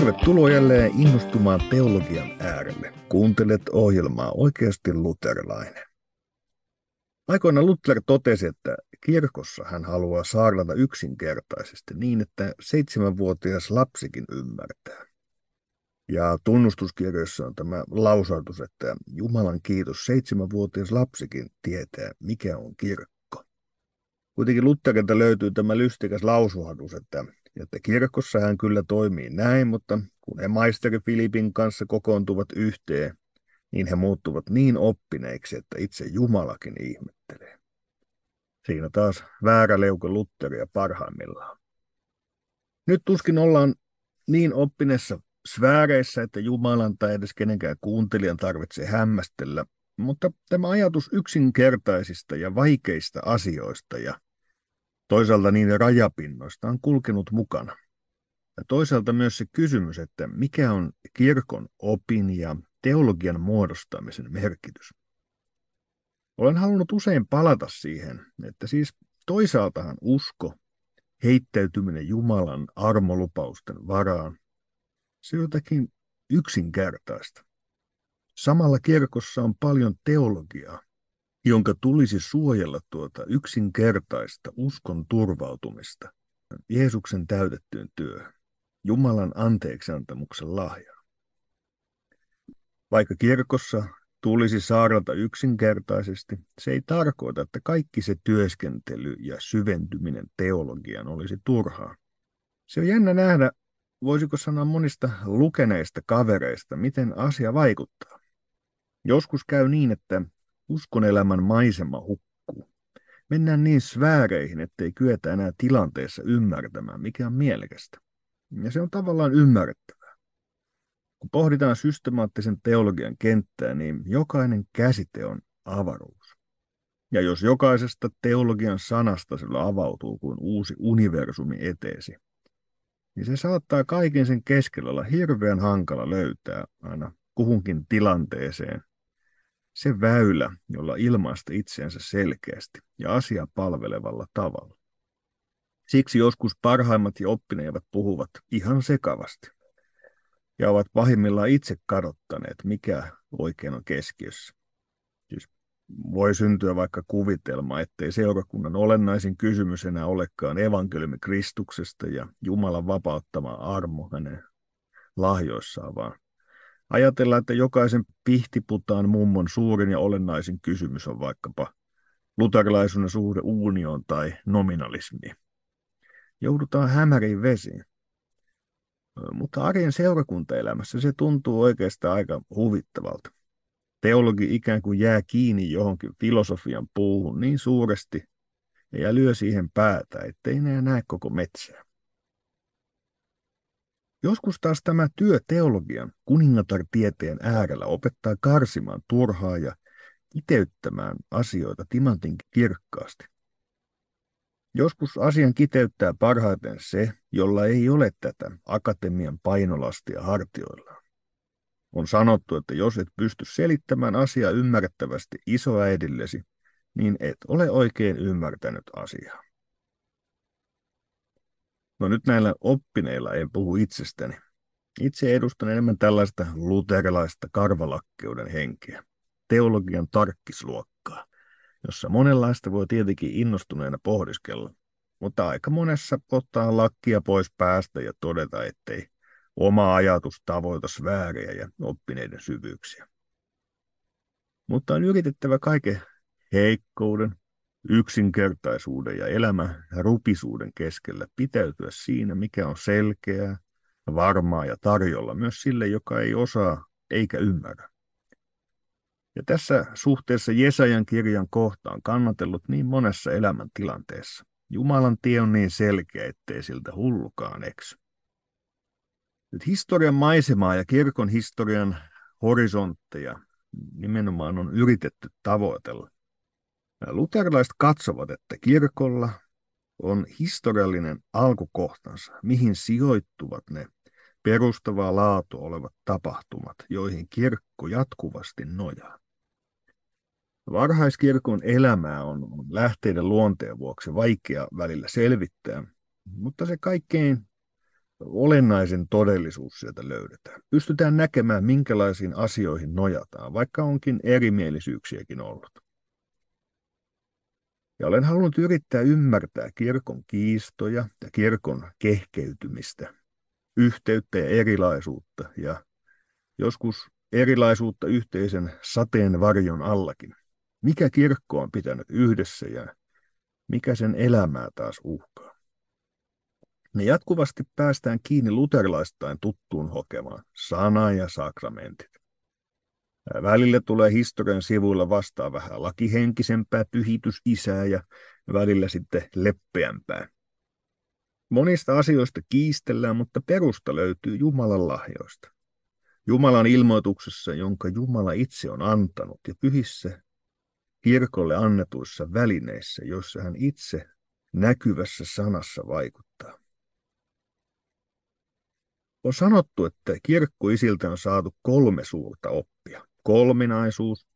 Tervetuloa jälleen innostumaan teologian äärelle. Kuuntelet ohjelmaa Oikeasti luterilainen. Aikoina Luther totesi, että kirkossa hän haluaa saarnata yksinkertaisesti niin, että seitsemänvuotias lapsikin ymmärtää. Ja tunnustuskirjoissa on tämä lausautus, että Jumalan kiitos, seitsemänvuotias lapsikin tietää, mikä on kirkko. Kuitenkin Lutherilta löytyy tämä lystikäs lausuhdus, että että kirkossa hän kyllä toimii näin, mutta kun he maisteri Filipin kanssa kokoontuvat yhteen, niin he muuttuvat niin oppineiksi, että itse Jumalakin ihmettelee. Siinä taas väärä leuko Lutteria parhaimmillaan. Nyt tuskin ollaan niin oppineessa sfääreissä, että Jumalan tai edes kenenkään kuuntelijan tarvitsee hämmästellä, mutta tämä ajatus yksinkertaisista ja vaikeista asioista ja Toisaalta niiden rajapinnoista on kulkenut mukana. Ja toisaalta myös se kysymys, että mikä on kirkon opin ja teologian muodostamisen merkitys. Olen halunnut usein palata siihen, että siis toisaaltahan usko, heittäytyminen Jumalan armolupausten varaan, se on jotakin yksinkertaista. Samalla kirkossa on paljon teologiaa, jonka tulisi suojella tuota yksinkertaista uskon turvautumista Jeesuksen täytettyyn työhön, Jumalan anteeksiantamuksen lahjaa. Vaikka kirkossa tulisi saarnata yksinkertaisesti, se ei tarkoita, että kaikki se työskentely ja syventyminen teologian olisi turhaa. Se on jännä nähdä, voisiko sanoa monista lukeneista kavereista, miten asia vaikuttaa. Joskus käy niin, että Uskonelämän maisema hukkuu. Mennään niin sfääreihin, ettei kyetä enää tilanteessa ymmärtämään, mikä on mielekästä. Ja se on tavallaan ymmärrettävää. Kun pohditaan systemaattisen teologian kenttää, niin jokainen käsite on avaruus. Ja jos jokaisesta teologian sanasta sillä avautuu kuin uusi universumi eteesi, niin se saattaa kaiken sen keskellä olla hirveän hankala löytää aina kuhunkin tilanteeseen se väylä, jolla ilmaista itseänsä selkeästi ja asia palvelevalla tavalla. Siksi joskus parhaimmat ja oppineet puhuvat ihan sekavasti ja ovat pahimmillaan itse kadottaneet, mikä oikein on keskiössä. Siis voi syntyä vaikka kuvitelma, ettei seurakunnan olennaisin kysymys enää olekaan evankeliumi Kristuksesta ja Jumalan vapauttama armo hänen lahjoissaan, vaan Ajatellaan, että jokaisen pihtiputaan mummon suurin ja olennaisin kysymys on vaikkapa luterilaisuuden suhde unioon tai nominalismiin. Joudutaan hämäriin vesiin. Mutta arjen seurakuntaelämässä se tuntuu oikeastaan aika huvittavalta. Teologi ikään kuin jää kiinni johonkin filosofian puuhun niin suuresti ja lyö siihen päätä, ettei enää näe koko metsää. Joskus taas tämä työ teologian kuningatartieteen äärellä opettaa karsimaan turhaa ja kiteyttämään asioita timantin kirkkaasti. Joskus asian kiteyttää parhaiten se, jolla ei ole tätä akatemian painolastia hartioillaan. On sanottu, että jos et pysty selittämään asiaa ymmärrettävästi isoäidillesi, niin et ole oikein ymmärtänyt asiaa. No nyt näillä oppineilla en puhu itsestäni. Itse edustan enemmän tällaista luterilaista karvalakkeuden henkeä, teologian tarkkisluokkaa, jossa monenlaista voi tietenkin innostuneena pohdiskella, mutta aika monessa ottaa lakkia pois päästä ja todeta, ettei oma ajatus tavoita vääriä ja oppineiden syvyyksiä. Mutta on yritettävä kaiken heikkouden, yksinkertaisuuden ja elämän rupisuuden keskellä pitäytyä siinä, mikä on selkeää, varmaa ja tarjolla myös sille, joka ei osaa eikä ymmärrä. Ja tässä suhteessa Jesajan kirjan kohtaan kannatellut niin monessa elämäntilanteessa. Jumalan tie on niin selkeä, ettei siltä hullukaan eksy. Nyt historian maisemaa ja kirkon historian horisontteja nimenomaan on yritetty tavoitella. Luterilaiset katsovat, että kirkolla on historiallinen alkukohtansa, mihin sijoittuvat ne perustavaa laatua olevat tapahtumat, joihin kirkko jatkuvasti nojaa. Varhaiskirkon elämää on lähteiden luonteen vuoksi vaikea välillä selvittää, mutta se kaikkein olennaisen todellisuus sieltä löydetään. Pystytään näkemään, minkälaisiin asioihin nojataan, vaikka onkin erimielisyyksiäkin ollut. Ja olen halunnut yrittää ymmärtää kirkon kiistoja ja kirkon kehkeytymistä, yhteyttä ja erilaisuutta ja joskus erilaisuutta yhteisen sateen varjon allakin. Mikä kirkko on pitänyt yhdessä ja mikä sen elämää taas uhkaa. Me jatkuvasti päästään kiinni luterilaistain tuttuun hokemaan, sana ja sakramentit. Välillä tulee historian sivuilla vastaan vähän lakihenkisempää pyhitysisää ja välillä sitten leppeämpää. Monista asioista kiistellään, mutta perusta löytyy Jumalan lahjoista. Jumalan ilmoituksessa, jonka Jumala itse on antanut, ja pyhissä kirkolle annetuissa välineissä, joissa hän itse näkyvässä sanassa vaikuttaa. On sanottu, että kirkkoisiltä on saatu kolme suurta oppia. Kolminaisuus,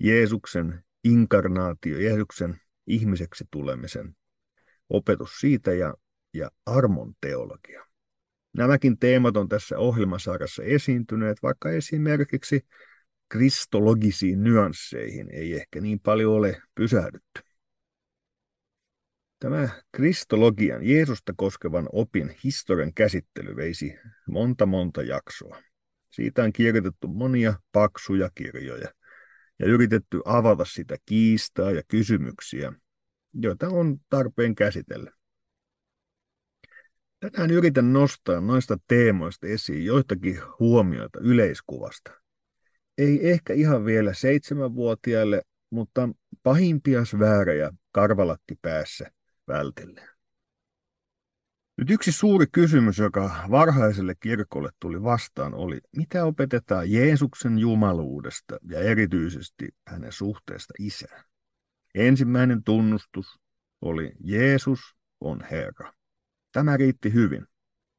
Jeesuksen inkarnaatio, Jeesuksen ihmiseksi tulemisen opetus siitä ja, ja armon teologia. Nämäkin teemat on tässä ohjelmasarjassa esiintyneet, vaikka esimerkiksi kristologisiin nyansseihin ei ehkä niin paljon ole pysähdytty. Tämä kristologian, Jeesusta koskevan opin historian käsittely veisi monta monta jaksoa. Siitä on kirjoitettu monia paksuja kirjoja ja yritetty avata sitä kiistaa ja kysymyksiä, joita on tarpeen käsitellä. Tänään yritän nostaa noista teemoista esiin joitakin huomioita yleiskuvasta. Ei ehkä ihan vielä seitsemänvuotiaille, mutta pahimpia sväärejä karvalakki päässä vältellen. Nyt yksi suuri kysymys, joka varhaiselle kirkolle tuli vastaan, oli, mitä opetetaan Jeesuksen jumaluudesta ja erityisesti hänen suhteesta isään. Ensimmäinen tunnustus oli, Jeesus on Herra. Tämä riitti hyvin.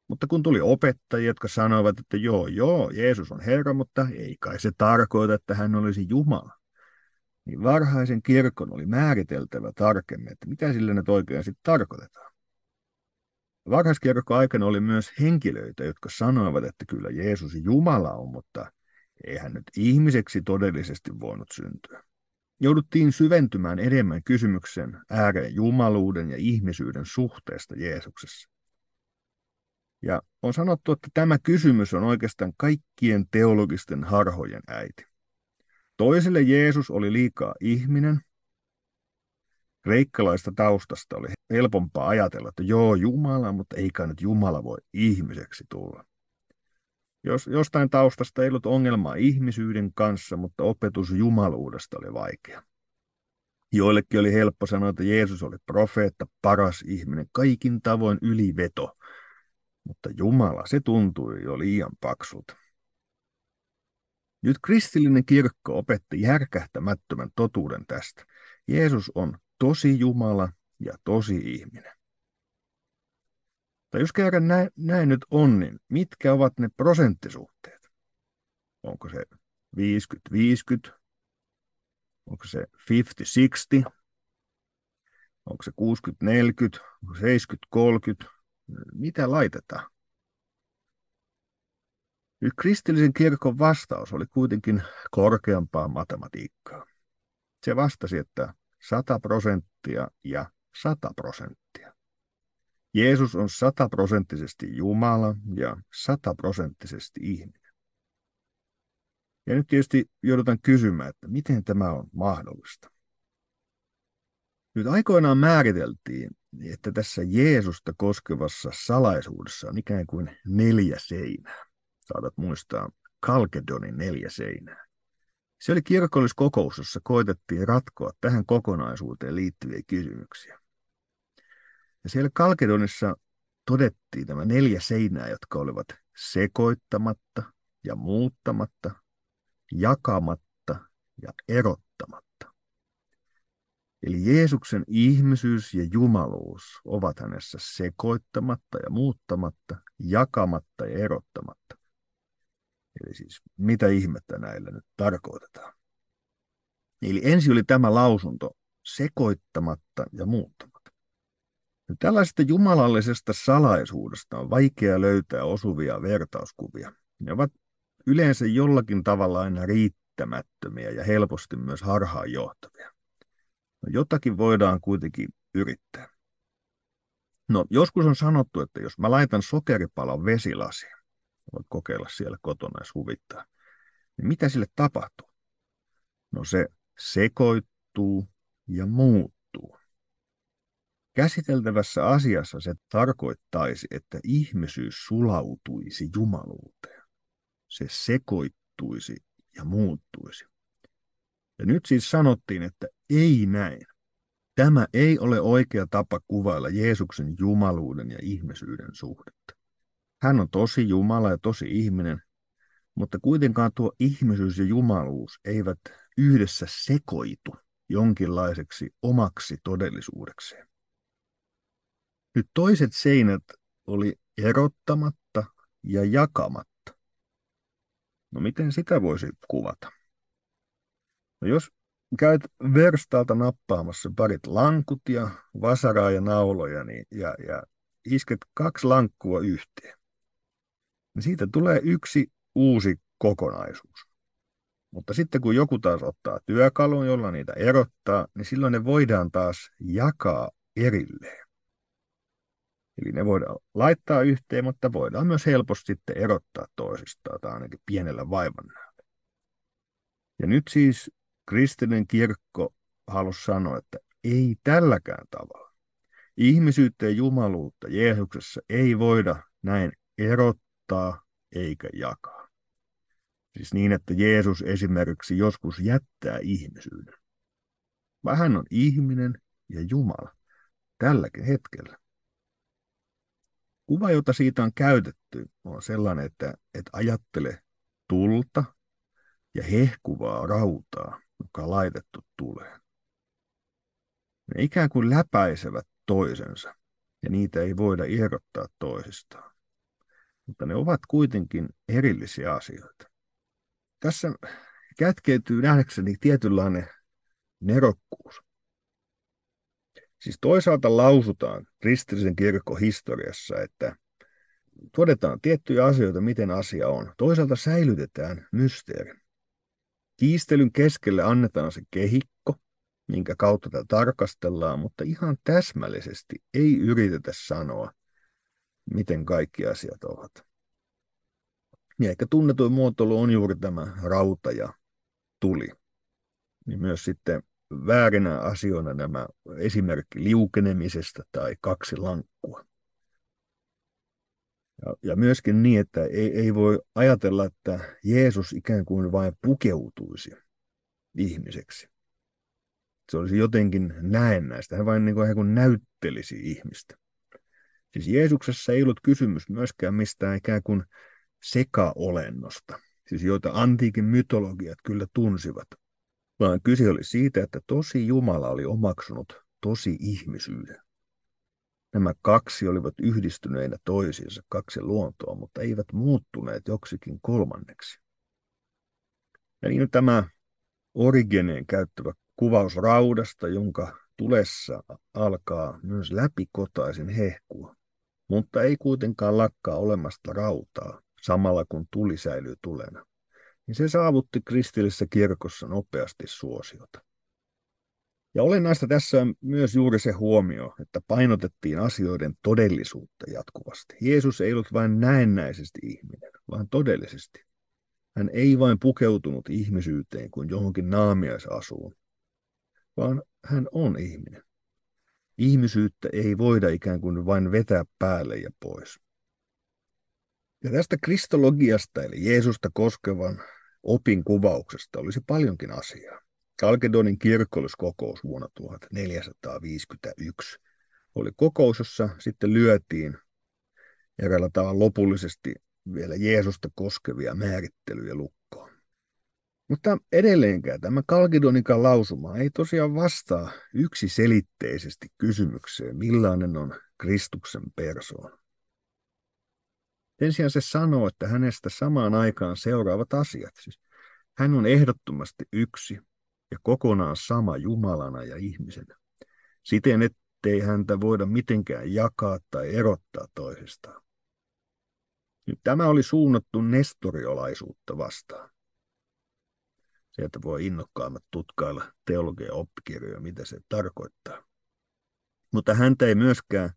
Mutta kun tuli opettajia, jotka sanoivat, että joo, joo, Jeesus on Herra, mutta ei kai se tarkoita, että hän olisi Jumala, niin varhaisen kirkon oli määriteltävä tarkemmin, että mitä sillä nyt oikein sitten tarkoitetaan. Varhaiskirkko aikana oli myös henkilöitä, jotka sanoivat, että kyllä Jeesus Jumala on, mutta ei hän nyt ihmiseksi todellisesti voinut syntyä. Jouduttiin syventymään enemmän kysymyksen ääreen jumaluuden ja ihmisyyden suhteesta Jeesuksessa. Ja on sanottu, että tämä kysymys on oikeastaan kaikkien teologisten harhojen äiti. Toiselle Jeesus oli liikaa ihminen. Kreikkalaista taustasta oli helpompaa ajatella, että joo, Jumala, mutta eikä nyt Jumala voi ihmiseksi tulla. Jos, jostain taustasta ei ollut ongelmaa ihmisyyden kanssa, mutta opetus jumaluudesta oli vaikea. Joillekin oli helppo sanoa, että Jeesus oli profeetta, paras ihminen, kaikin tavoin yliveto. Mutta Jumala, se tuntui jo liian paksulta. Nyt kristillinen kirkko opetti järkähtämättömän totuuden tästä. Jeesus on tosi Jumala ja tosi ihminen. Tai jos kerran näin, näin nyt on, niin mitkä ovat ne prosenttisuhteet? Onko se 50-50? Onko se 50-60? Onko se 60-40? Onko se 70-30? Mitä laitetaan? Nyt kristillisen kirkon vastaus oli kuitenkin korkeampaa matematiikkaa. Se vastasi, että 100 prosenttia ja 100 prosenttia. Jeesus on sataprosenttisesti Jumala ja sataprosenttisesti ihminen. Ja nyt tietysti joudutaan kysymään, että miten tämä on mahdollista. Nyt aikoinaan määriteltiin, että tässä Jeesusta koskevassa salaisuudessa on ikään kuin neljä seinää. Saatat muistaa Kalkedonin neljä seinää. Se oli kirkolliskokous, jossa koitettiin ratkoa tähän kokonaisuuteen liittyviä kysymyksiä. Ja siellä Kalkedonissa todettiin nämä neljä seinää, jotka olivat sekoittamatta ja muuttamatta, jakamatta ja erottamatta. Eli Jeesuksen ihmisyys ja jumaluus ovat hänessä sekoittamatta ja muuttamatta, jakamatta ja erottamatta. Eli siis mitä ihmettä näillä nyt tarkoitetaan. Eli ensin oli tämä lausunto sekoittamatta ja muuttamatta. Tällaisesta jumalallisesta salaisuudesta on vaikea löytää osuvia vertauskuvia. Ne ovat yleensä jollakin tavalla aina riittämättömiä ja helposti myös harhaanjohtavia. No, jotakin voidaan kuitenkin yrittää. No, joskus on sanottu, että jos mä laitan sokeripalan vesilasiin, voit kokeilla siellä kotona, jos huvittaa, niin mitä sille tapahtuu? No se sekoittuu ja muuttuu. Käsiteltävässä asiassa se tarkoittaisi, että ihmisyys sulautuisi jumaluuteen. Se sekoittuisi ja muuttuisi. Ja nyt siis sanottiin, että ei näin. Tämä ei ole oikea tapa kuvailla Jeesuksen jumaluuden ja ihmisyyden suhdetta. Hän on tosi Jumala ja tosi ihminen, mutta kuitenkaan tuo ihmisyys ja jumaluus eivät yhdessä sekoitu jonkinlaiseksi omaksi todellisuudekseen. Nyt toiset seinät oli erottamatta ja jakamatta. No miten sitä voisi kuvata? No jos käyt verstaalta nappaamassa parit lankut ja vasaraa ja nauloja niin, ja, ja isket kaksi lankkua yhteen, niin siitä tulee yksi uusi kokonaisuus. Mutta sitten kun joku taas ottaa työkalun, jolla niitä erottaa, niin silloin ne voidaan taas jakaa erilleen. Eli ne voidaan laittaa yhteen, mutta voidaan myös helposti sitten erottaa toisistaan, tai ainakin pienellä vaivannäöllä. Ja nyt siis kristillinen kirkko halusi sanoa, että ei tälläkään tavalla. Ihmisyyttä ja jumaluutta Jeesuksessa ei voida näin erottaa eikä jakaa. Siis niin, että Jeesus esimerkiksi joskus jättää ihmisyyden. Vaan hän on ihminen ja Jumala tälläkin hetkellä. Kuva, jota siitä on käytetty, on sellainen, että, että ajattele tulta ja hehkuvaa rautaa, joka on laitettu tuleen. Ne ikään kuin läpäisevät toisensa, ja niitä ei voida irrottaa toisistaan. Mutta ne ovat kuitenkin erillisiä asioita. Tässä kätkeytyy nähdäkseni tietynlainen nerokkuus. Siis toisaalta lausutaan kristillisen kirkon historiassa, että todetaan tiettyjä asioita, miten asia on. Toisaalta säilytetään mysteeri. Kiistelyn keskelle annetaan se kehikko, minkä kautta tätä tarkastellaan, mutta ihan täsmällisesti ei yritetä sanoa, miten kaikki asiat ovat. Ja ehkä tunnetuin muotoilu on juuri tämä rauta ja tuli. Niin myös sitten väärinä asioina nämä esimerkki liukenemisesta tai kaksi lankkua. Ja, ja myöskin niin, että ei, ei voi ajatella, että Jeesus ikään kuin vain pukeutuisi ihmiseksi. Se olisi jotenkin näennäistä. Hän vain niin kuin, kuin näyttelisi ihmistä. Siis Jeesuksessa ei ollut kysymys myöskään mistään ikään kuin sekaolennosta, siis joita antiikin mytologiat kyllä tunsivat, vaan kyse oli siitä, että tosi Jumala oli omaksunut tosi ihmisyyden. Nämä kaksi olivat yhdistyneinä toisiinsa, kaksi luontoa, mutta eivät muuttuneet joksikin kolmanneksi. Ja niin tämä Origeneen käyttävä kuvaus raudasta, jonka tulessa alkaa myös läpikotaisin hehkua, mutta ei kuitenkaan lakkaa olemasta rautaa, samalla kun tuli säilyy tulena niin se saavutti kristillisessä kirkossa nopeasti suosiota. Ja olennaista tässä on myös juuri se huomio, että painotettiin asioiden todellisuutta jatkuvasti. Jeesus ei ollut vain näennäisesti ihminen, vaan todellisesti. Hän ei vain pukeutunut ihmisyyteen kuin johonkin naamiaisasuun, vaan hän on ihminen. Ihmisyyttä ei voida ikään kuin vain vetää päälle ja pois. Ja tästä kristologiasta eli Jeesusta koskevan opin kuvauksesta olisi paljonkin asiaa. Kalkedonin kirkolliskokous vuonna 1451 oli kokous, jossa sitten lyötiin eräällä tavalla lopullisesti vielä Jeesusta koskevia määrittelyjä lukkoon. Mutta edelleenkään tämä Kalkedonikan lausuma ei tosiaan vastaa yksiselitteisesti kysymykseen, millainen on Kristuksen persoon. Sen sijaan se sanoo, että hänestä samaan aikaan seuraavat asiat. Siis hän on ehdottomasti yksi ja kokonaan sama Jumalana ja ihmisenä. Siten, ettei häntä voida mitenkään jakaa tai erottaa toisistaan. Nyt tämä oli suunnattu nestoriolaisuutta vastaan. Sieltä voi innokkaammat tutkailla teologian oppikirjoja, mitä se tarkoittaa. Mutta häntä ei myöskään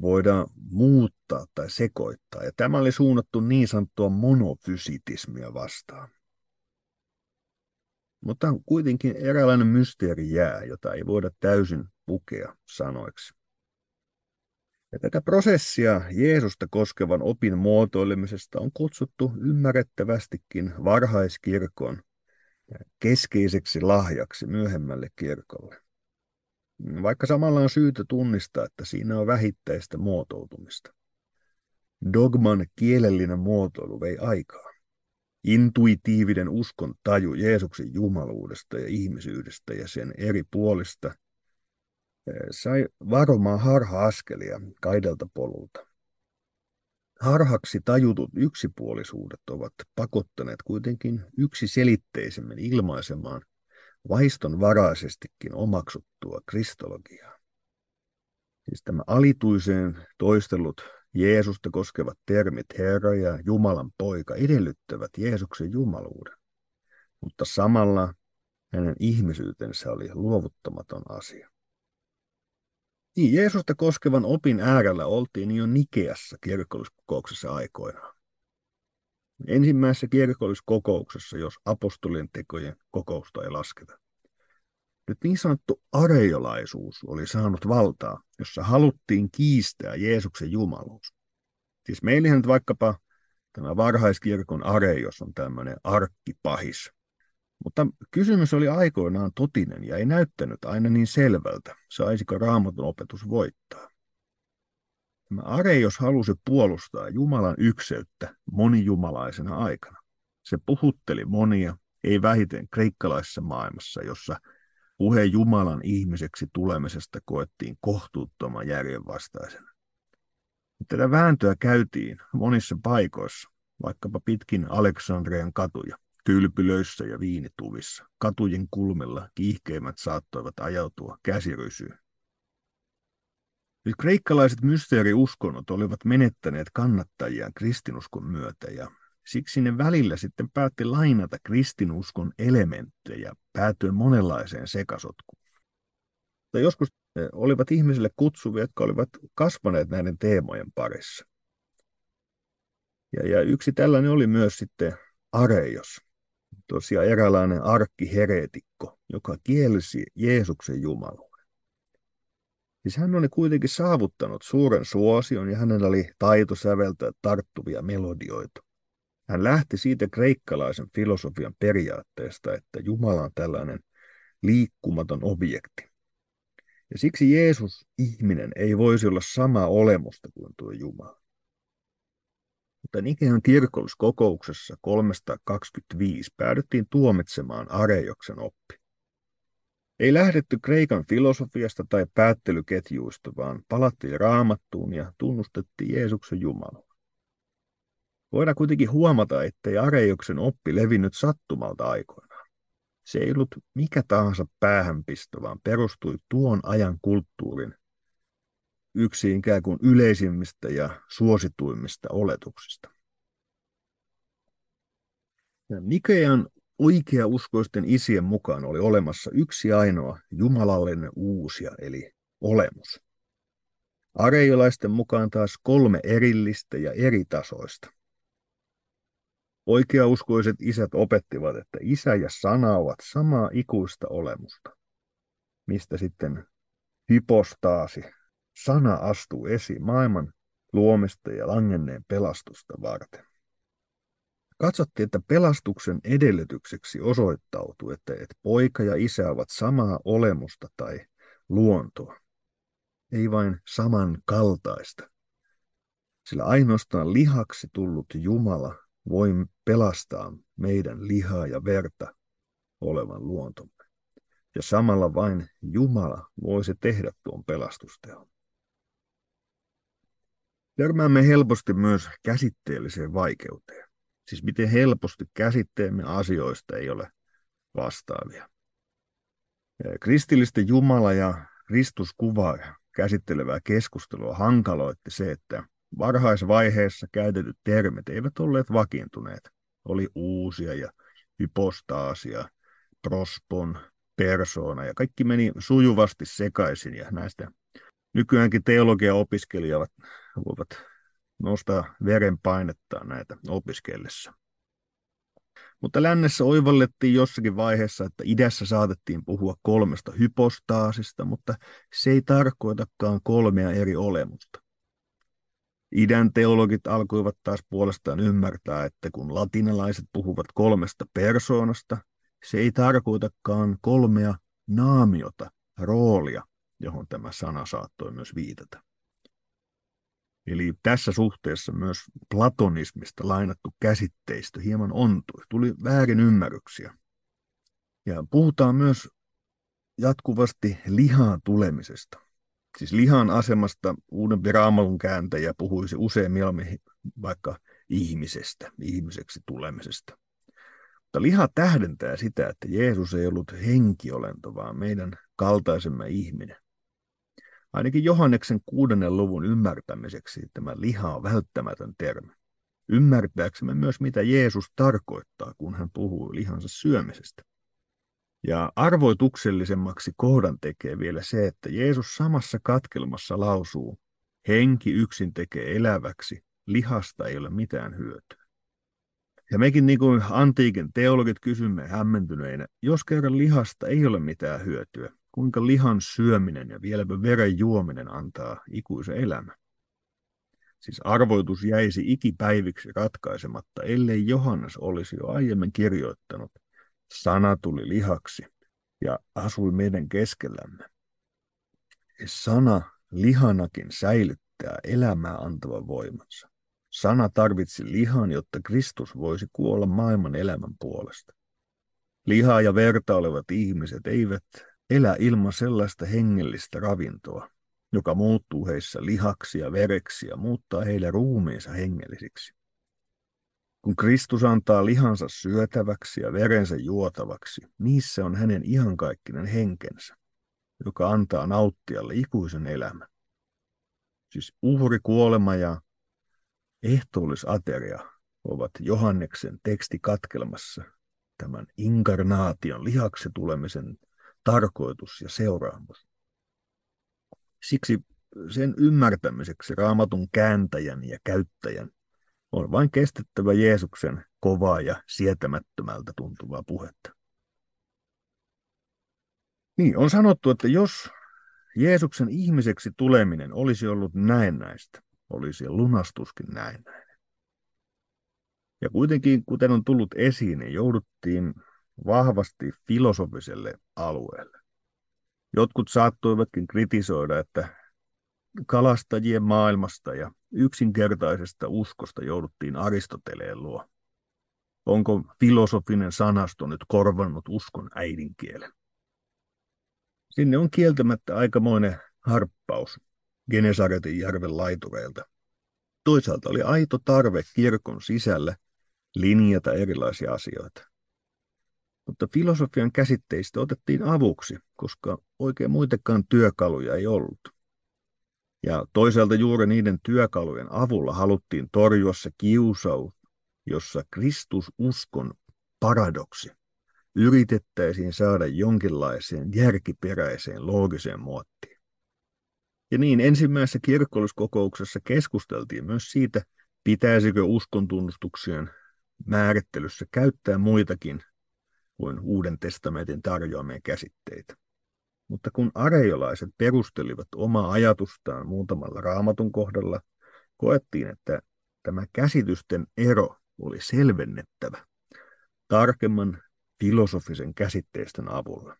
voida muuttaa tai sekoittaa. Ja tämä oli suunnattu niin sanottua monofysitismia vastaan. Mutta kuitenkin eräänlainen mysteeri jää, jota ei voida täysin pukea sanoiksi. Ja tätä prosessia Jeesusta koskevan opin muotoilemisesta on kutsuttu ymmärrettävästikin varhaiskirkon keskeiseksi lahjaksi myöhemmälle kirkolle. Vaikka samalla on syytä tunnistaa, että siinä on vähittäistä muotoutumista. Dogman kielellinen muotoilu vei aikaa. Intuitiivinen uskon taju Jeesuksen jumaluudesta ja ihmisyydestä ja sen eri puolista eh, sai varomaan harha-askelia kaidelta polulta. Harhaksi tajutut yksipuolisuudet ovat pakottaneet kuitenkin yksiselitteisemmän ilmaisemaan vaistonvaraisestikin omaksuttua kristologiaa. Siis tämä alituiseen toistellut Jeesusta koskevat termit Herra ja Jumalan poika edellyttävät Jeesuksen jumaluuden, mutta samalla hänen ihmisyytensä oli luovuttamaton asia. Niin, Jeesusta koskevan opin äärellä oltiin jo Nikeassa kirkolliskokouksessa aikoinaan. Ensimmäisessä kirkolliskokouksessa, jos apostolien tekojen kokousta ei lasketa. Nyt niin sanottu areiolaisuus oli saanut valtaa, jossa haluttiin kiistää Jeesuksen jumaluus. Siis meillähän nyt vaikkapa tämä varhaiskirkon areios on tämmöinen arkkipahis. Mutta kysymys oli aikoinaan totinen ja ei näyttänyt aina niin selvältä, saisiko raamatun opetus voittaa. Tämä Areios halusi puolustaa Jumalan ykseyttä monijumalaisena aikana. Se puhutteli monia, ei vähiten kreikkalaisessa maailmassa, jossa puhe Jumalan ihmiseksi tulemisesta koettiin kohtuuttoman järjenvastaisena. Tätä vääntöä käytiin monissa paikoissa, vaikkapa pitkin Aleksandrian katuja, kylpylöissä ja viinituvissa. Katujen kulmilla kiihkeimmät saattoivat ajautua käsirysyyn. Nyt kreikkalaiset mysteeriuskonnot olivat menettäneet kannattajia kristinuskon myötä ja siksi ne välillä sitten päätti lainata kristinuskon elementtejä päätyen monenlaiseen sekasotkuun. Tai joskus eh, olivat ihmisille kutsuvia, jotka olivat kasvaneet näiden teemojen parissa. Ja, ja yksi tällainen oli myös sitten Areios, tosiaan eräänlainen arkkiheretikko, joka kielsi Jeesuksen Jumalan. Siis hän oli kuitenkin saavuttanut suuren suosion ja hänellä oli taito säveltää tarttuvia melodioita. Hän lähti siitä kreikkalaisen filosofian periaatteesta, että Jumala on tällainen liikkumaton objekti. Ja siksi Jeesus, ihminen, ei voisi olla sama olemusta kuin tuo Jumala. Mutta Nikean kirkolliskokouksessa 325 päädyttiin tuomitsemaan Arejoksen oppi. Ei lähdetty Kreikan filosofiasta tai päättelyketjuista, vaan palattiin raamattuun ja tunnustettiin Jeesuksen Jumala. Voidaan kuitenkin huomata, ettei Areioksen oppi levinnyt sattumalta aikoinaan. Se ei ollut mikä tahansa päähänpisto, vaan perustui tuon ajan kulttuurin yksi ikään kuin yleisimmistä ja suosituimmista oletuksista. Nikean uskoisten isien mukaan oli olemassa yksi ainoa jumalallinen uusia, eli olemus. Areiolaisten mukaan taas kolme erillistä ja eritasoista. Oikeauskoiset isät opettivat, että isä ja sana ovat samaa ikuista olemusta, mistä sitten hypostaasi, sana astuu esiin maailman luomista ja langenneen pelastusta varten. Katsottiin, että pelastuksen edellytykseksi osoittautui, että, että poika ja isä ovat samaa olemusta tai luontoa, ei vain samankaltaista. Sillä ainoastaan lihaksi tullut Jumala voi pelastaa meidän lihaa ja verta olevan luontomme. Ja samalla vain Jumala voisi tehdä tuon pelastusteon. Törmäämme helposti myös käsitteelliseen vaikeuteen. Siis miten helposti käsitteemme asioista ei ole vastaavia. Kristillisten Jumala ja Kristus kuvaa käsittelevää keskustelua hankaloitti se, että varhaisvaiheessa käytetyt termit eivät olleet vakiintuneet. Oli uusia ja hypostaasia, prospon, persoona ja kaikki meni sujuvasti sekaisin ja näistä nykyäänkin teologia-opiskelijat voivat nostaa verenpainettaan näitä opiskellessa. Mutta lännessä oivallettiin jossakin vaiheessa, että idässä saatettiin puhua kolmesta hypostaasista, mutta se ei tarkoitakaan kolmea eri olemusta. Idän teologit alkoivat taas puolestaan ymmärtää, että kun latinalaiset puhuvat kolmesta persoonasta, se ei tarkoitakaan kolmea naamiota, roolia, johon tämä sana saattoi myös viitata. Eli tässä suhteessa myös platonismista lainattu käsitteistö hieman ontui, tuli väärin ymmärryksiä. Ja puhutaan myös jatkuvasti lihaan tulemisesta. Siis lihan asemasta uuden raamalun kääntäjä puhuisi usein mieluummin vaikka ihmisestä, ihmiseksi tulemisesta. Mutta liha tähdentää sitä, että Jeesus ei ollut henkiolento, vaan meidän kaltaisemme ihminen. Ainakin Johanneksen kuudennen luvun ymmärtämiseksi tämä liha on välttämätön termi. Ymmärtääksemme myös, mitä Jeesus tarkoittaa, kun hän puhuu lihansa syömisestä. Ja arvoituksellisemmaksi kohdan tekee vielä se, että Jeesus samassa katkelmassa lausuu, henki yksin tekee eläväksi, lihasta ei ole mitään hyötyä. Ja mekin niin kuin antiikin teologit kysymme hämmentyneinä, jos kerran lihasta ei ole mitään hyötyä, kuinka lihan syöminen ja vieläpä veren juominen antaa ikuisen elämän. Siis arvoitus jäisi ikipäiviksi ratkaisematta, ellei Johannes olisi jo aiemmin kirjoittanut, sana tuli lihaksi ja asui meidän keskellämme. Sana lihanakin säilyttää elämää antava voimansa. Sana tarvitsi lihan, jotta Kristus voisi kuolla maailman elämän puolesta. Liha ja verta olevat ihmiset eivät elä ilman sellaista hengellistä ravintoa, joka muuttuu heissä lihaksi ja vereksi ja muuttaa heille ruumiinsa hengellisiksi. Kun Kristus antaa lihansa syötäväksi ja verensä juotavaksi, niissä on hänen iankaikkinen henkensä, joka antaa nauttijalle ikuisen elämän. Siis uhri, kuolema ja ehtoollisateria ovat Johanneksen tekstikatkelmassa tämän inkarnaation lihaksi tulemisen tarkoitus ja seuraamus. Siksi sen ymmärtämiseksi raamatun kääntäjän ja käyttäjän on vain kestettävä Jeesuksen kovaa ja sietämättömältä tuntuvaa puhetta. Niin, on sanottu, että jos Jeesuksen ihmiseksi tuleminen olisi ollut näennäistä, olisi lunastuskin näennäinen. Ja kuitenkin, kuten on tullut esiin, niin jouduttiin vahvasti filosofiselle alueelle. Jotkut saattoivatkin kritisoida, että kalastajien maailmasta ja yksinkertaisesta uskosta jouduttiin Aristoteleen luo. Onko filosofinen sanasto nyt korvannut uskon äidinkielen? Sinne on kieltämättä aikamoinen harppaus Genesaretin järven laitureilta. Toisaalta oli aito tarve kirkon sisällä linjata erilaisia asioita. Filosofian käsitteistä otettiin avuksi, koska oikein muitakaan työkaluja ei ollut. Ja toisaalta juuri niiden työkalujen avulla haluttiin torjua se kiusaus, jossa Kristususkon paradoksi yritettäisiin saada jonkinlaiseen järkiperäiseen loogiseen muottiin. Ja niin ensimmäisessä kirkolliskokouksessa keskusteltiin myös siitä, pitäisikö uskontunnustuksien määrittelyssä käyttää muitakin kuin Uuden testamentin tarjoamia käsitteitä. Mutta kun areiolaiset perustelivat omaa ajatustaan muutamalla raamatun kohdalla, koettiin, että tämä käsitysten ero oli selvennettävä tarkemman filosofisen käsitteistön avulla.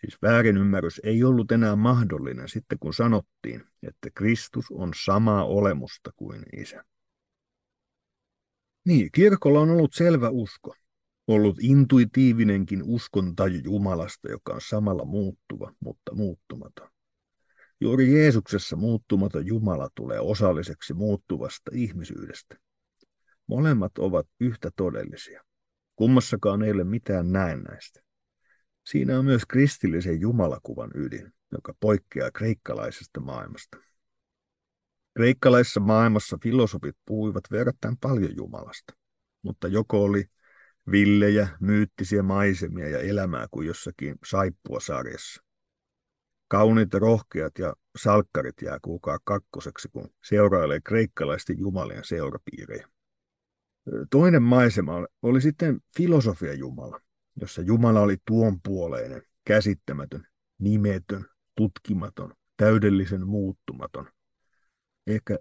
Siis väärinymmärrys ei ollut enää mahdollinen sitten, kun sanottiin, että Kristus on samaa olemusta kuin Isä. Niin, kirkolla on ollut selvä usko, ollut intuitiivinenkin uskontaju Jumalasta, joka on samalla muuttuva, mutta muuttumaton. Juuri Jeesuksessa muuttumaton Jumala tulee osalliseksi muuttuvasta ihmisyydestä. Molemmat ovat yhtä todellisia. Kummassakaan ei ole mitään näennäistä. Siinä on myös kristillisen Jumalakuvan ydin. joka poikkeaa kreikkalaisesta maailmasta. Kreikkalaisessa maailmassa filosofit puhuivat verrattain paljon Jumalasta, mutta joko oli villejä, myyttisiä maisemia ja elämää kuin jossakin saippua-sarjassa. Kauniit, rohkeat ja salkkarit jää kuukaa kakkoseksi, kun seurailee kreikkalaisten jumalien seurapiirejä. Toinen maisema oli sitten filosofia Jumala, jossa Jumala oli tuonpuoleinen, käsittämätön, nimetön, tutkimaton, täydellisen muuttumaton, ehkä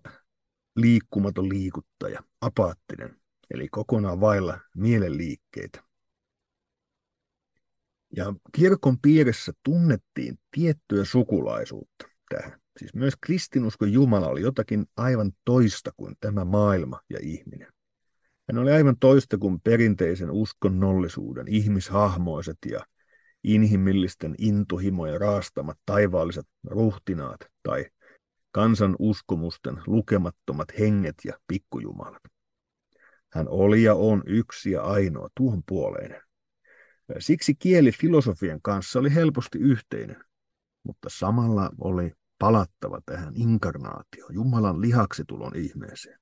liikkumaton liikuttaja, apaattinen, eli kokonaan vailla mielenliikkeitä. Ja kirkon piirissä tunnettiin tiettyä sukulaisuutta tähän. Siis myös kristinuskon Jumala oli jotakin aivan toista kuin tämä maailma ja ihminen. Hän oli aivan toista kuin perinteisen uskonnollisuuden ihmishahmoiset ja inhimillisten intohimoja raastamat taivaalliset ruhtinaat tai kansan uskomusten lukemattomat henget ja pikkujumalat. Hän oli ja on yksi ja ainoa tuon puoleinen. Siksi kieli filosofian kanssa oli helposti yhteinen, mutta samalla oli palattava tähän inkarnaatioon, Jumalan lihaksitulon ihmeeseen.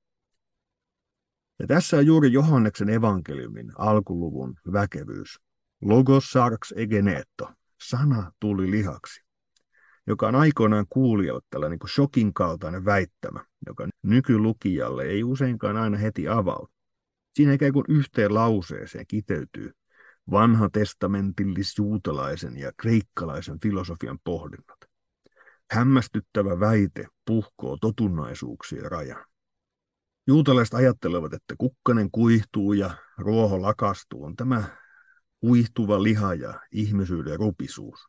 Ja tässä on juuri Johanneksen evankeliumin alkuluvun väkevyys. Logos sarx egeneto, sana tuli lihaksi, joka on aikoinaan kuulijalle tällainen niin shokin kaltainen väittämä, joka nykylukijalle ei useinkaan aina heti avaudu. Siinä ikään kuin yhteen lauseeseen kiteytyy vanha testamentillis-juutalaisen ja kreikkalaisen filosofian pohdinnat. Hämmästyttävä väite puhkoo totunnaisuuksien rajan. Juutalaiset ajattelevat, että kukkanen kuihtuu ja ruoho lakastuu. On tämä kuihtuva liha ja ihmisyyden rupisuus.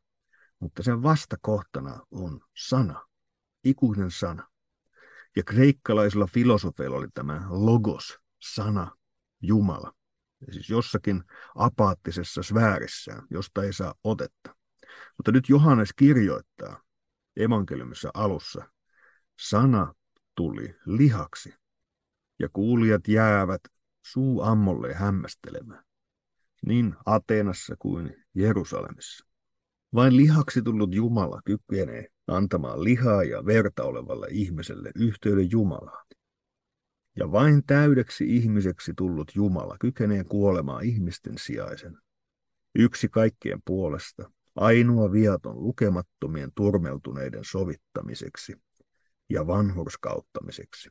Mutta sen vastakohtana on sana, ikuinen sana. Ja kreikkalaisilla filosofeilla oli tämä logos, sana, Jumala. Siis jossakin apaattisessa sfäärissään, josta ei saa otetta. Mutta nyt Johannes kirjoittaa evankeliumissa alussa, sana tuli lihaksi ja kuulijat jäävät suu ammolle hämmästelemään, niin Ateenassa kuin Jerusalemissa. Vain lihaksi tullut Jumala kykenee antamaan lihaa ja verta olevalle ihmiselle yhteyden Jumalaan. Ja vain täydeksi ihmiseksi tullut Jumala kykenee kuolemaan ihmisten sijaisen. Yksi kaikkien puolesta, ainoa viaton lukemattomien turmeltuneiden sovittamiseksi ja vanhurskauttamiseksi.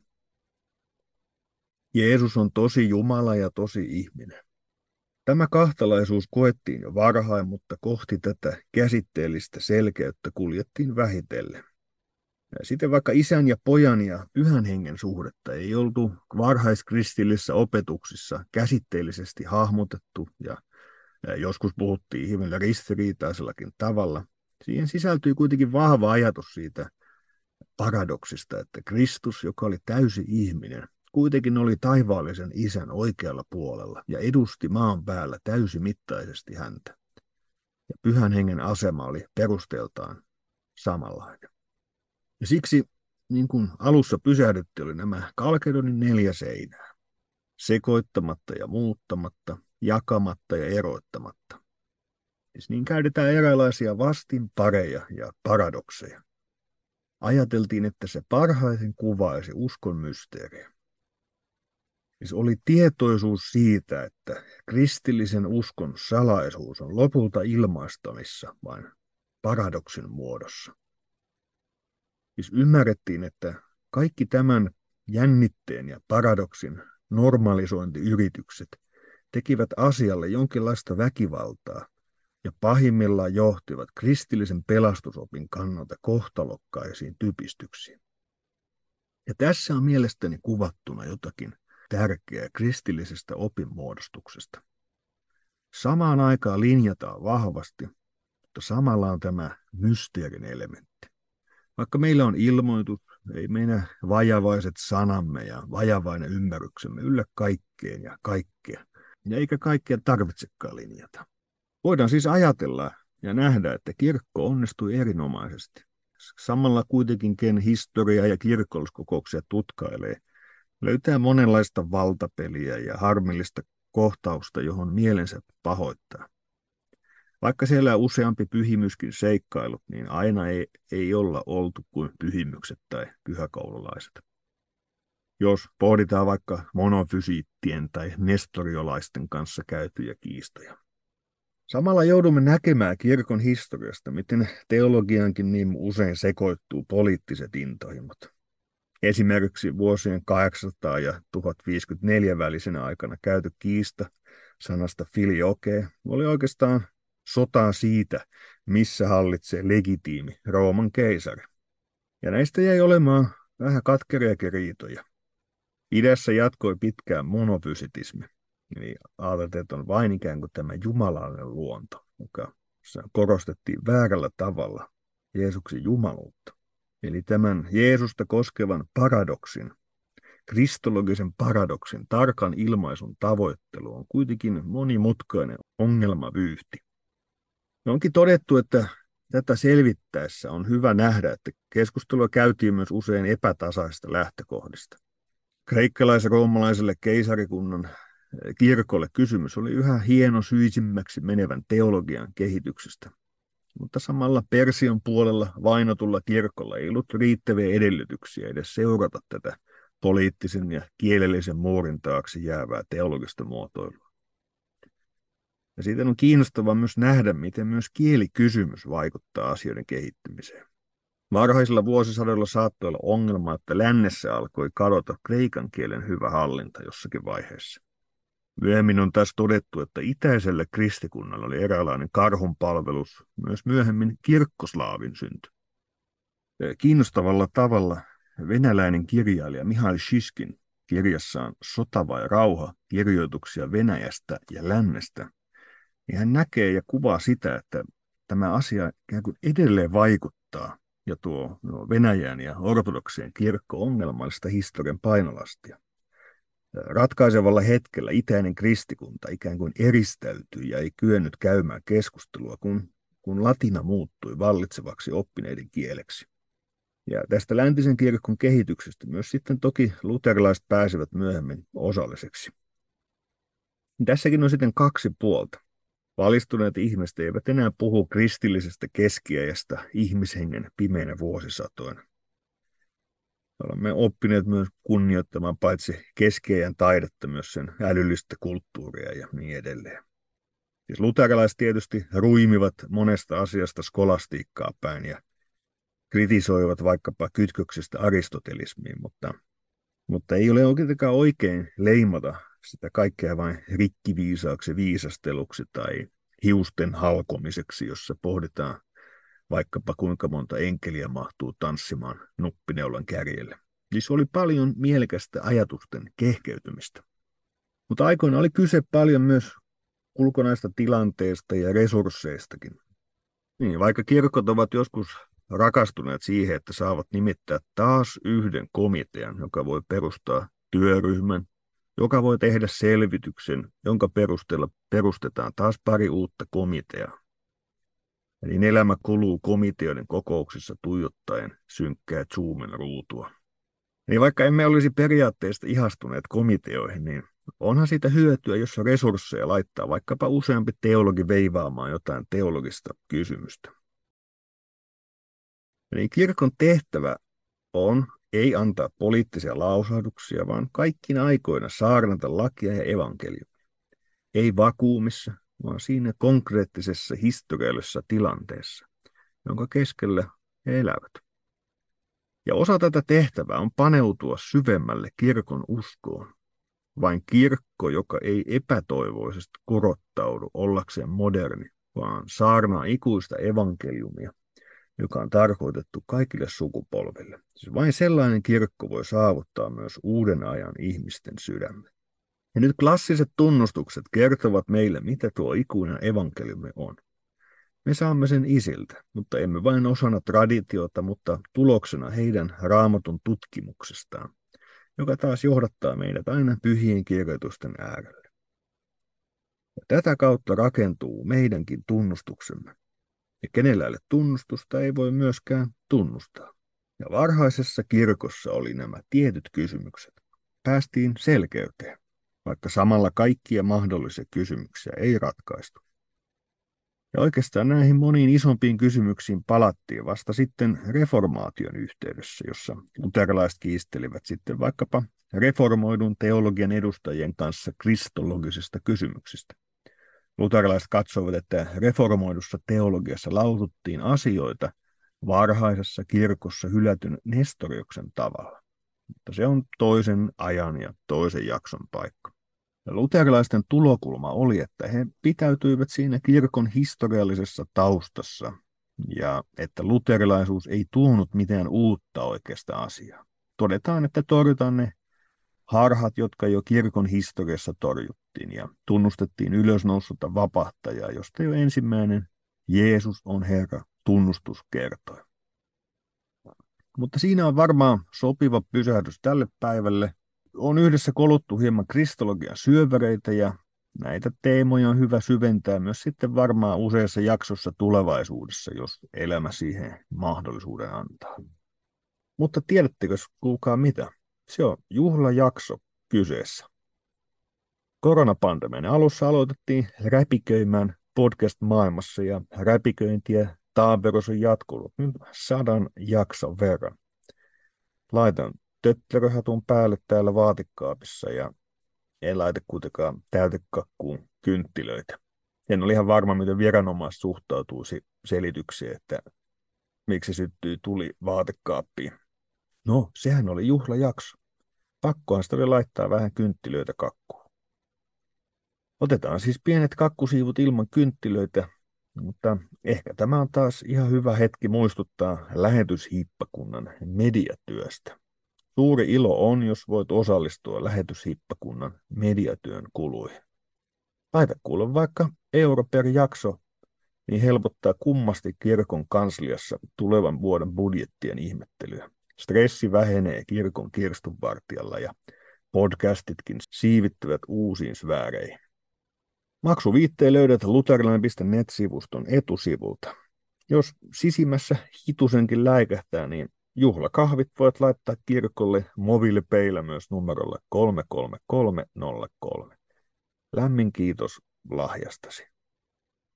Jeesus on tosi Jumala ja tosi ihminen. Tämä kahtalaisuus koettiin jo varhain, mutta kohti tätä käsitteellistä selkeyttä kuljettiin vähitellen. Sitten vaikka isän ja pojan ja pyhän hengen suhdetta ei oltu varhaiskristillisessä opetuksissa käsitteellisesti hahmotettu ja joskus puhuttiin hieman ristiriitaisellakin tavalla. Siihen sisältyi kuitenkin vahva ajatus siitä paradoksista, että Kristus, joka oli täysi ihminen, kuitenkin oli taivaallisen isän oikealla puolella ja edusti maan päällä täysimittaisesti häntä. Ja pyhän hengen asema oli perusteeltaan samanlainen. Ja siksi, niin kuin alussa pysähdytti, oli nämä Kalkedonin neljä seinää. Sekoittamatta ja muuttamatta, jakamatta ja eroittamatta. Siis niin käytetään erilaisia vastinpareja ja paradokseja. Ajateltiin, että se parhaiten kuvaisi uskon mysteeriä. Siis oli tietoisuus siitä, että kristillisen uskon salaisuus on lopulta ilmaistavissa vain paradoksin muodossa. Siis ymmärrettiin, että kaikki tämän jännitteen ja paradoksin normalisointiyritykset tekivät asialle jonkinlaista väkivaltaa ja pahimmillaan johtivat kristillisen pelastusopin kannalta kohtalokkaisiin typistyksiin. Ja tässä on mielestäni kuvattuna jotakin tärkeää kristillisestä opinmuodostuksesta. Samaan aikaan linjataan vahvasti, mutta samalla on tämä mysteerin elementti. Vaikka meillä on ilmoitus, ei meidän vajavaiset sanamme ja vajavainen ymmärryksemme yllä kaikkeen ja kaikkea. Ja eikä kaikkea tarvitsekaan linjata. Voidaan siis ajatella ja nähdä, että kirkko onnistui erinomaisesti. Samalla kuitenkin ken historia ja kirkolliskokouksia tutkailee, löytää monenlaista valtapeliä ja harmillista kohtausta, johon mielensä pahoittaa. Vaikka siellä useampi pyhimyskin seikkailut, niin aina ei, ei olla oltu kuin pyhimykset tai pyhäkoululaiset. Jos pohditaan vaikka monofysiittien tai nestoriolaisten kanssa käytyjä kiistoja. Samalla joudumme näkemään kirkon historiasta, miten teologiankin niin usein sekoittuu poliittiset intohimot. Esimerkiksi vuosien 800 ja 1054 välisenä aikana käyty kiista sanasta filioke oli oikeastaan sotaa siitä, missä hallitsee legitiimi Rooman keisari. Ja näistä jäi olemaan vähän katkeriakin riitoja. Idässä jatkoi pitkään monofysitismi, eli ajateltiin, että on vain ikään kuin tämä jumalallinen luonto, joka korostettiin väärällä tavalla Jeesuksen jumaluutta. Eli tämän Jeesusta koskevan paradoksin, kristologisen paradoksin tarkan ilmaisun tavoittelu on kuitenkin monimutkainen ongelmavyyhti. Onkin todettu, että tätä selvittäessä on hyvä nähdä, että keskustelua käytiin myös usein epätasaista lähtökohdista. Kreikkalais-roomalaiselle keisarikunnan eh, kirkolle kysymys oli yhä hieno syisimmäksi menevän teologian kehityksestä. Mutta samalla Persian puolella vainotulla kirkolla ei ollut riittäviä edellytyksiä edes seurata tätä poliittisen ja kielellisen muurin taakse jäävää teologista muotoilua. Ja siitä on kiinnostavaa myös nähdä, miten myös kielikysymys vaikuttaa asioiden kehittymiseen. Varhaisilla vuosisadoilla saattoi olla ongelma, että lännessä alkoi kadota kreikan kielen hyvä hallinta jossakin vaiheessa. Myöhemmin on taas todettu, että itäisellä kristikunnalla oli eräänlainen karhun palvelus, myös myöhemmin kirkkoslaavin synty. Kiinnostavalla tavalla venäläinen kirjailija Mihail Shiskin kirjassaan Sota vai rauha kirjoituksia Venäjästä ja lännestä niin hän näkee ja kuvaa sitä, että tämä asia ikään kuin edelleen vaikuttaa ja tuo Venäjän ja ortodoksien kirkko ongelmallista historian painolastia. Ratkaisevalla hetkellä itäinen kristikunta ikään kuin eristäytyi ja ei kyennyt käymään keskustelua, kun, kun latina muuttui vallitsevaksi oppineiden kieleksi. Ja tästä läntisen kirkon kehityksestä myös sitten toki luterilaiset pääsevät myöhemmin osalliseksi. Tässäkin on sitten kaksi puolta. Valistuneet ihmiset eivät enää puhu kristillisestä keskiajasta ihmishengen pimeinä vuosisatoina. Olemme oppineet myös kunnioittamaan paitsi keskiajan taidetta, myös sen älyllistä kulttuuria ja niin edelleen. Siis luterilaiset tietysti ruimivat monesta asiasta skolastiikkaa päin ja kritisoivat vaikkapa kytköksestä aristotelismiin, mutta, mutta ei ole oikeastaan oikein leimata sitä kaikkea vain rikkiviisaaksi viisasteluksi tai hiusten halkomiseksi, jossa pohditaan vaikkapa kuinka monta enkeliä mahtuu tanssimaan nuppineulan kärjelle. Siis oli paljon mielekästä ajatusten kehkeytymistä. Mutta aikoina oli kyse paljon myös ulkonaista tilanteesta ja resursseistakin. Niin, vaikka kirkot ovat joskus rakastuneet siihen, että saavat nimittää taas yhden komitean, joka voi perustaa työryhmän, joka voi tehdä selvityksen, jonka perusteella perustetaan taas pari uutta komiteaa. Eli elämä kuluu komiteoiden kokouksissa tuijottaen synkkää Zoomen ruutua. Niin vaikka emme olisi periaatteesta ihastuneet komiteoihin, niin onhan siitä hyötyä, jos resursseja laittaa vaikkapa useampi teologi veivaamaan jotain teologista kysymystä. Eli kirkon tehtävä on ei antaa poliittisia lausahduksia, vaan kaikkina aikoina saarnata lakia ja evankeliumia. Ei vakuumissa, vaan siinä konkreettisessa historiallisessa tilanteessa, jonka keskellä he elävät. Ja osa tätä tehtävää on paneutua syvemmälle kirkon uskoon. Vain kirkko, joka ei epätoivoisesti kurottaudu ollakseen moderni, vaan saarnaa ikuista evankeliumia, joka on tarkoitettu kaikille sukupolville. Siis vain sellainen kirkko voi saavuttaa myös uuden ajan ihmisten sydämen. Ja nyt klassiset tunnustukset kertovat meille, mitä tuo ikuinen evankeliumi on. Me saamme sen isiltä, mutta emme vain osana traditiota, mutta tuloksena heidän raamatun tutkimuksestaan, joka taas johdattaa meidät aina pyhien kirjoitusten äärelle. Ja tätä kautta rakentuu meidänkin tunnustuksemme. Ja kenellä ei tunnustusta ei voi myöskään tunnustaa. Ja varhaisessa kirkossa oli nämä tietyt kysymykset. Päästiin selkeyteen vaikka samalla kaikkia mahdollisia kysymyksiä ei ratkaistu. Ja oikeastaan näihin moniin isompiin kysymyksiin palattiin vasta sitten reformaation yhteydessä, jossa luterilaiset kiistelivät sitten vaikkapa reformoidun teologian edustajien kanssa kristologisista kysymyksistä. Luterilaiset katsoivat, että reformoidussa teologiassa lausuttiin asioita varhaisessa kirkossa hylätyn Nestorioksen tavalla. Mutta se on toisen ajan ja toisen jakson paikka. Luterilaisten tulokulma oli, että he pitäytyivät siinä kirkon historiallisessa taustassa ja että luterilaisuus ei tuonut mitään uutta oikeasta asiaa. Todetaan, että torjutaan ne harhat, jotka jo kirkon historiassa torjuttiin ja tunnustettiin ylösnousutta vapahtajaa, josta jo ensimmäinen Jeesus on Herra tunnustus kertoi. Mutta siinä on varmaan sopiva pysähdys tälle päivälle. On yhdessä koluttu hieman kristologian syöväreitä ja näitä teemoja on hyvä syventää myös sitten varmaan useassa jaksossa tulevaisuudessa, jos elämä siihen mahdollisuuden antaa. Mutta tiedättekö, kuulkaa mitä? Se on juhlajakso kyseessä. Koronapandemian alussa aloitettiin räpiköimään podcast-maailmassa ja räpiköintiä Taaperus on jatkunut nyt sadan jakson verran. Laitan tötteröhatun päälle täällä vaatikaapissa ja en laita kuitenkaan täytekakkuun kynttilöitä. En ole ihan varma, miten viranomais suhtautuisi selitykseen, että miksi syttyi tuli vaatekaappiin. No, sehän oli juhlajakso. Pakkohan sitä oli laittaa vähän kynttilöitä kakkuun. Otetaan siis pienet kakkusiivut ilman kynttilöitä mutta ehkä tämä on taas ihan hyvä hetki muistuttaa lähetyshiippakunnan mediatyöstä. Suuri ilo on, jos voit osallistua lähetyshippakunnan mediatyön kuluihin. Laita kuule vaikka euro per jakso, niin helpottaa kummasti kirkon kansliassa tulevan vuoden budjettien ihmettelyä. Stressi vähenee kirkon kirstunvartijalla ja podcastitkin siivittyvät uusiin sfääreihin. Maksuviitteen löydät luterilainen.net-sivuston etusivulta. Jos sisimmässä hitusenkin läikähtää, niin juhlakahvit voit laittaa kirkolle mobiilipeillä myös numerolle 33303. Lämmin kiitos lahjastasi.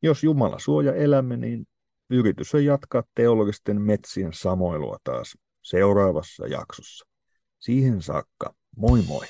Jos Jumala suoja elämme, niin yritys on jatkaa teologisten metsien samoilua taas seuraavassa jaksossa. Siihen saakka, moi moi!